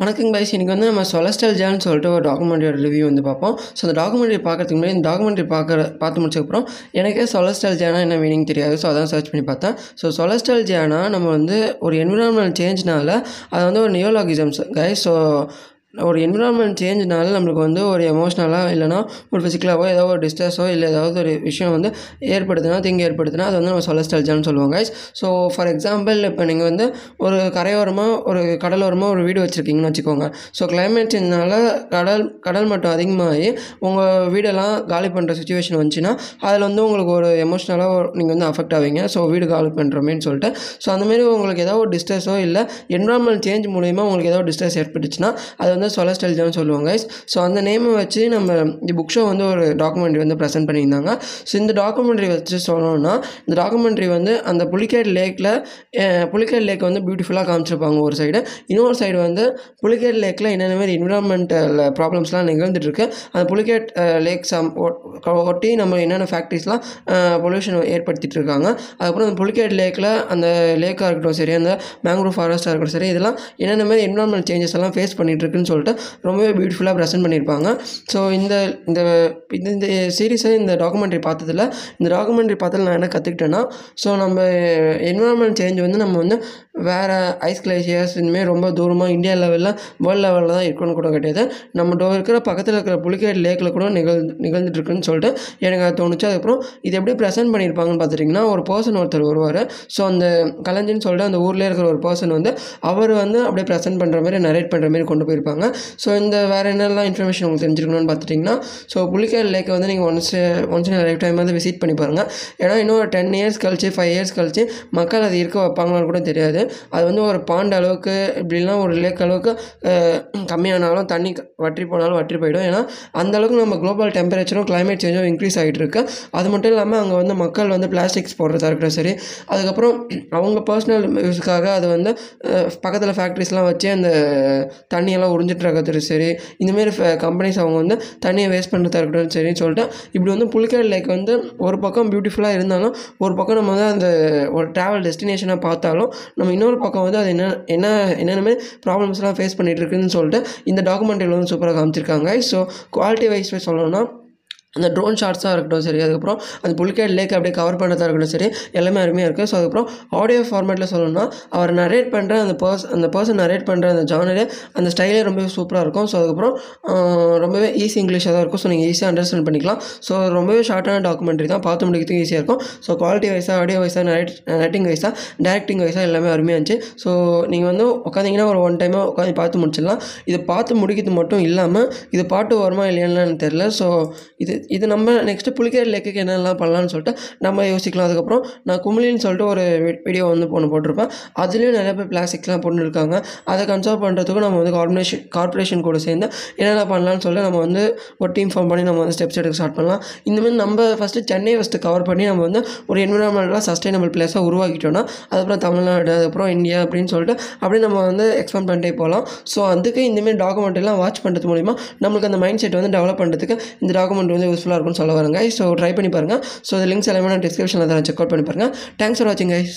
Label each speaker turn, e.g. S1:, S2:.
S1: வணக்கங்க பைஸ் இன்றைக்கி வந்து நம்ம சொலஸ்டல் ஜான்னு சொல்லிட்டு ஒரு டாக்குமெண்ட்ரியோட ரிவ்யூ வந்து பார்ப்போம். ஸோ அந்த டாக்குமெண்ட்ரி பார்க்கறதுக்கு முன்னாடி இந்த டாக்குமெண்ட்ரி பார்க்குற பார்த்து முடிச்சக்கப்புறம் எனக்கே சொலஸ்டல் ஜானா என்ன மீனிங் தெரியாது. ஸோ அதான் சர்ச் பண்ணி பார்த்தேன். ஸோ சொலஸ்டல் ஜானா நம்ம வந்து ஒரு என்விரான்மெண்ட் சேஞ்ச்னால அதை வந்து ஒரு நியோலாகிசம்ஸ் கைஸ் ஸோ ஒரு என்விரான்மெண்ட் சேஞ்ச்னால நம்மளுக்கு வந்து ஒரு எமோஷ்னலாக இல்லைனா ஒரு ஃபிசிக்கலாகவோ ஏதோ ஒரு டிஸ்ட்ரெஸோ இல்லை ஏதாவது ஒரு விஷயம் வந்து ஏற்படுத்தினா திங்க் ஏற்படுத்தினா அது வந்து நம்ம சொலஸ்டல்ஜான்னு சொல்லுவாங்க ஸோ ஃபார் எக்ஸாம்பிள் இப்போ நீங்கள் வந்து ஒரு கரையோரமாக ஒரு கடலோரமாக ஒரு வீடு வச்சுருக்கீங்கன்னு வச்சுக்கோங்க. ஸோ கிளைமேட் சேஞ்சினால கடல் கடல் மட்டம் அதிகமாகி உங்கள் வீடெல்லாம் காலி பண்ணுற சுச்சுவேஷன் வந்துச்சுன்னா அதில் வந்து உங்களுக்கு ஒரு எமோஷ்னலாக நீங்கள் வந்து அஃபெக்ட் ஆவீங்க. ஸோ வீடு காலி பண்ணுறோமேன்னு சொல்லிட்டு. ஸோ அந்தமாரி உங்களுக்கு ஏதாவது ஒரு டிஸ்ட்ரெஸோ இல்லை என்விரான்மெண்ட் சேஞ்ச் மூலிமா உங்களுக்கு ஏதாவது டிஸ்ட்ரெஸ் ஏற்பட்டுச்சுன்னா அது வந்து சொலஸ்டல்ஜான்னு சொல்லுவாங்க. ஸோ அந்த நேமை வச்சு நம்ம இந்த புக் ஷோ வந்து ஒரு டாக்குமெண்ட்ரி வந்து ப்ரெசென்ட் பண்ணியிருந்தாங்க. ஸோ இந்த டாக்குமெண்ட்ரி வச்சு சொல்லணும்னா இந்த டாக்குமெண்ட்ரி வந்து அந்த புலிகேட் லேக்கில் புலிகேட் லேக் வந்து பியூட்டிஃபுல்லாக காமிச்சிருப்பாங்க ஒரு சைடு இன்னொரு சைடு வந்து புலிகேட் லேக்கில் என்னென்ன மாதிரி என்விரான்மெண்டல் ப்ராப்ளம்ஸ்லாம் நிகழ்ந்துட்டுருக்கு. அந்த புலிகேட் லேக் சம் ஒட்டி நம்ம என்னென்ன ஃபேக்ட்ரிஸ்லாம் பொல்யூஷன் ஏற்படுத்திட்டு இருக்காங்க அதுக்கப்புறம் அந்த புலிகேட் லேக்கில் அந்த லேக்காக இருக்கட்டும் சரி அந்த மேங்க்ரோவ் ஃபாரஸ்ட்டாக இருக்கட்டும் சரி இதெல்லாம் என்னென்ன மாதிரி என்விரான்மெண்ட் சேஞ்சஸ் எல்லாம் ஃபேஸ் பண்ணிகிட்டு இருக்குன்னு சொல்லிட்டு ரொம்பவே பியூட்டிஃபுல்லாக ப்ரெசென்ட் பண்ணியிருப்பாங்க. ஸோ இந்த இந்த இந்த இந்த சீரீஸை இந்த டாக்குமெண்ட்ரி பார்த்ததில் இந்த டாக்குமெண்ட்ரி பார்த்ததில் நான் என்ன கற்றுக்கிட்டேன்னா ஸோ நம்ம என்விரான்மெண்ட் சேஞ்ச் வந்து நம்ம வந்து வேறு ஐஸ் கிளேசியர்ஸ் இனிமேல் ரொம்ப தூரமாக இந்தியா லெவலில் வேர்ல்டு லெவலில் தான் இருக்கணும்னு கூட கிடையாது. நம்ம இருக்கிற பக்கத்தில் இருக்கிற புலிகேட் லேக்கில் கூட நிகழ் நிகழ்ந்துட்டுருக்குன்னு சொல்லிட்டு எனக்கு அது தோணுச்சு. அதுக்கப்புறம் இது எப்படி ப்ரெசென்ட் பண்ணியிருப்பாங்கன்னு பார்த்துட்டிங்கன்னா ஒரு பர்சன் ஒருத்தர் வருவார். ஸோ அந்த கலைஞ்சின்னு சொல்லிட்டு அந்த ஊரில் இருக்கிற ஒரு பர்சன் வந்து அவர் வந்து அப்படியே ப்ரெசென்ட் பண்ணுற மாதிரி நரேட் பண்ணுற மாதிரி கொண்டு போயிருப்பாங்க. ஸோ இந்த வேறு என்னெல்லாம் இன்ஃபர்மேஷன் உங்களுக்கு தெரிஞ்சிருக்கணும்னு பார்த்துட்டிங்கன்னா ஸோ புலிக்கல் லேக்கை வந்து நீங்கள் once once in life time வந்து விசிட் பண்ணி பாருங்கள் ஏன்னா இன்னும் ஒரு டென் இயர்ஸ் கழிச்சு ஃபைவ் இயர்ஸ் கழிச்சு மக்கள் அது இருக்க வைப்பாங்களான்னு கூட தெரியாது. அது வந்து ஒரு பாண்ட் அளவுக்கு இப்படிலாம் ஒரு லேக் அளவுக்கு கம்மியானாலும் தண்ணி வற்றி போனாலும் வற்றி போயிடும். ஏன்னா அந்தளவுக்கு நம்ம குளோபல் டெம்பரேச்சரும் கிளைமேட் சேஞ்சும் இன்க்ரீஸ் ஆகிட்டு இருக்கு. அது மட்டும் இல்லாமல் அங்கே வந்து மக்கள் வந்து பிளாஸ்டிக்ஸ் போடுறதா இருக்கட்டும் சரி அதுக்கப்புறம் அவங்க பர்சனல் யூஸுக்காக அது வந்து பக்கத்தில் ஃபேக்ட்ரிஸ்லாம் வச்சு அந்த தண்ணியெல்லாம் வந்துட்டு சரி இந்தமாரி கம்பெனிஸ் அவங்க வந்து தண்ணியை வேஸ்ட் பண்ணுறதா இருக்கட்டும் சரின்னு சொல்லிட்டு இப்படி வந்து புலிக்கேட் லேக் வந்து ஒரு பக்கம் பியூட்டிஃபுல்லாக இருந்தாலும் ஒரு பக்கம் நம்ம வந்து அந்த ஒரு ட்ராவல் டெஸ்டினேஷனாக பார்த்தாலும் நம்ம இன்னொரு பக்கம் வந்து அது என்ன என்ன என்னென்னமே ப்ராப்ளம்ஸ்லாம் ஃபேஸ் பண்ணிகிட்டு இருக்குன்னு சொல்லிட்டு இந்த டாக்குமெண்ட்ரியில் வந்து சூப்பராக காமிச்சிருக்காங்க ஸோ குவாலிட்டி வைஸ் சொல்லணும்னா அந்த ட்ரோன் ஷாட்ஸாக இருக்கட்டும் சரி அதுக்கப்புறம் அந்த புல்கேட் லேக் அப்படியே கவர் பண்ணுறதா இருக்கட்டும் சரி எல்லாமே அருமையாக இருக்குது ஸோ அதுக்கப்புறம் ஆடியோ ஃபார்மேட்டில் சொல்லணும்னா அவர் நரேட் பண்ணுற அந்த பர்ஸ் அந்த பர்சன் நரேட் பண்ணுற அந்த ஜானரே அந்த ஸ்டைலே ரொம்பவே சூப்பராக இருக்கும். ஸோ அதுக்கப்புறம் ரொம்பவே ஈஸி இங்கிலீஷாக தான் இருக்கும். ஸோ நீங்கள் ஈஸியாக அண்டர்ஸ்டாண்ட் பண்ணிக்கலாம். ஸோ ரொம்பவே ஷார்ட்டான டாக்குமெண்ட்ரி தான். பார்த்து முடிக்கிறதுக்கு ஈஸியாக இருக்கும். ஸோ குவாலிட்டி வைஸாக ஆடியோ வைஸாக நரேட் நரேட்டிங் வைஸாக டேரக்டிங் வைஸாக எல்லாமே அருமையாக இருந்துச்சு. ஸோ நீங்கள் வந்து உட்காந்திங்கன்னா ஒரு ஒன் டைமாக உட்காந்து பார்த்து முடிச்சிடலாம். இது பார்த்து முடிக்கிறது மட்டும் இல்லாமல் இது பாட்டு வருமா இல்லையான்னு எனக்கு தெரில ஸோ இது இது நம்ம நெக்ஸ்ட்டு புலிக்கேரி லேக்குக்கு என்னெல்லாம் பண்ணலான்னு சொல்லிட்டு நம்ம யோசிக்கலாம். அதுக்கப்புறம் நான் குமிழின்னு சொல்லிட்டு ஒரு வீடியோ வந்து ஒன்று போட்டிருப்பேன். அதுலேயும் நிறைய பேர் பிளாஸ்டிக்லாம் போட்டுருக்காங்க. அதை கன்சர்வ் பண்ணுறதுக்கும் நம்ம வந்து கார்பரேஷன் கார்பரேஷன் கூட சேர்ந்து என்னென்ன பண்ணலான்னு சொல்லிட்டு நம்ம வந்து ஒரு டீம் ஃபார்ம் பண்ணி நம்ம வந்து ஸ்டெப்ஸ் எடுக்க ஸ்டார்ட் பண்ணலாம். இந்தமாதிரி நம்ம ஃபஸ்ட்டு சென்னை ஃபஸ்ட்டு கவர் பண்ணி நம்ம வந்து ஒரு என்விரான்மெண்டலாக சஸ்டைனபிள் பிளேஸாக உருவாக்கிட்டோம்னா அதுக்கப்புறம் தமிழ்நாடு அதுக்கப்புறம் இந்தியா அப்படின்னு சொல்லிட்டு அப்படியே நம்ம வந்து எக்ஸ்பேண்ட் பண்ணிட்டே போகலாம். ஸோ அதுக்கு இந்தமாரி டாக்குமெண்ட் எல்லாம் வாட்ச் பண்ணுறது மூலிமா நம்மளுக்கு அந்த மைண்ட் செட் வந்து டெவலப் பண்ணுறதுக்கு இந்த டாக்குமெண்ட் வந்து யூஸ்ஃபுல்லாக இருக்கும்னு சொல்ல வரேன் கைஸ் ஸோ ட்ரை பண்ணி பாருங்கள் ஸோ இந்த லிங்க்ஸ் எல்லாமே நான் டிஸ்கிரிப்ஷனில் தான் செக் அவுட் பண்ணி பாருங்கள் தேங்க்ஸ் ஃபார் வாட்சிங் கைஸ்